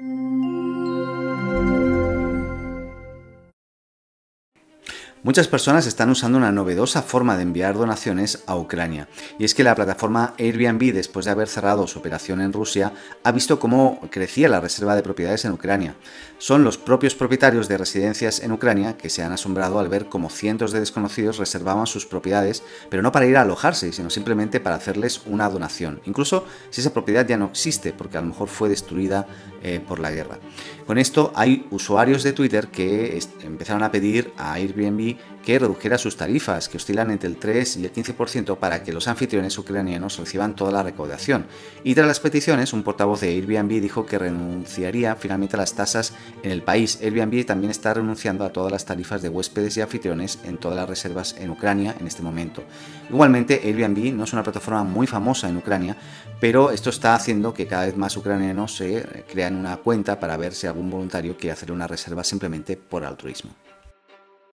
Mm. Muchas personas están usando una novedosa forma de enviar donaciones a Ucrania, y es que la plataforma Airbnb, después de haber cerrado su operación en Rusia, ha visto cómo crecía la reserva de propiedades en Ucrania. Son los propios propietarios de residencias en Ucrania que se han asombrado al ver cómo cientos de desconocidos reservaban sus propiedades, pero no para ir a alojarse, sino simplemente para hacerles una donación, incluso si esa propiedad ya no existe, porque a lo mejor fue destruida eh, por la guerra. Con esto hay usuarios de Twitter que empezaron a pedir a Airbnb que redujera sus tarifas, que oscilan entre el 3 y el 15% para que los anfitriones ucranianos reciban toda la recaudación. Y tras las peticiones, un portavoz de Airbnb dijo que renunciaría finalmente a las tasas en el país. Airbnb también está renunciando a todas las tarifas de huéspedes y anfitriones en todas las reservas en Ucrania en este momento. Igualmente, Airbnb no es una plataforma muy famosa en Ucrania, pero esto está haciendo que cada vez más ucranianos se crean una cuenta para ver si algún voluntario quiere hacer una reserva simplemente por altruismo.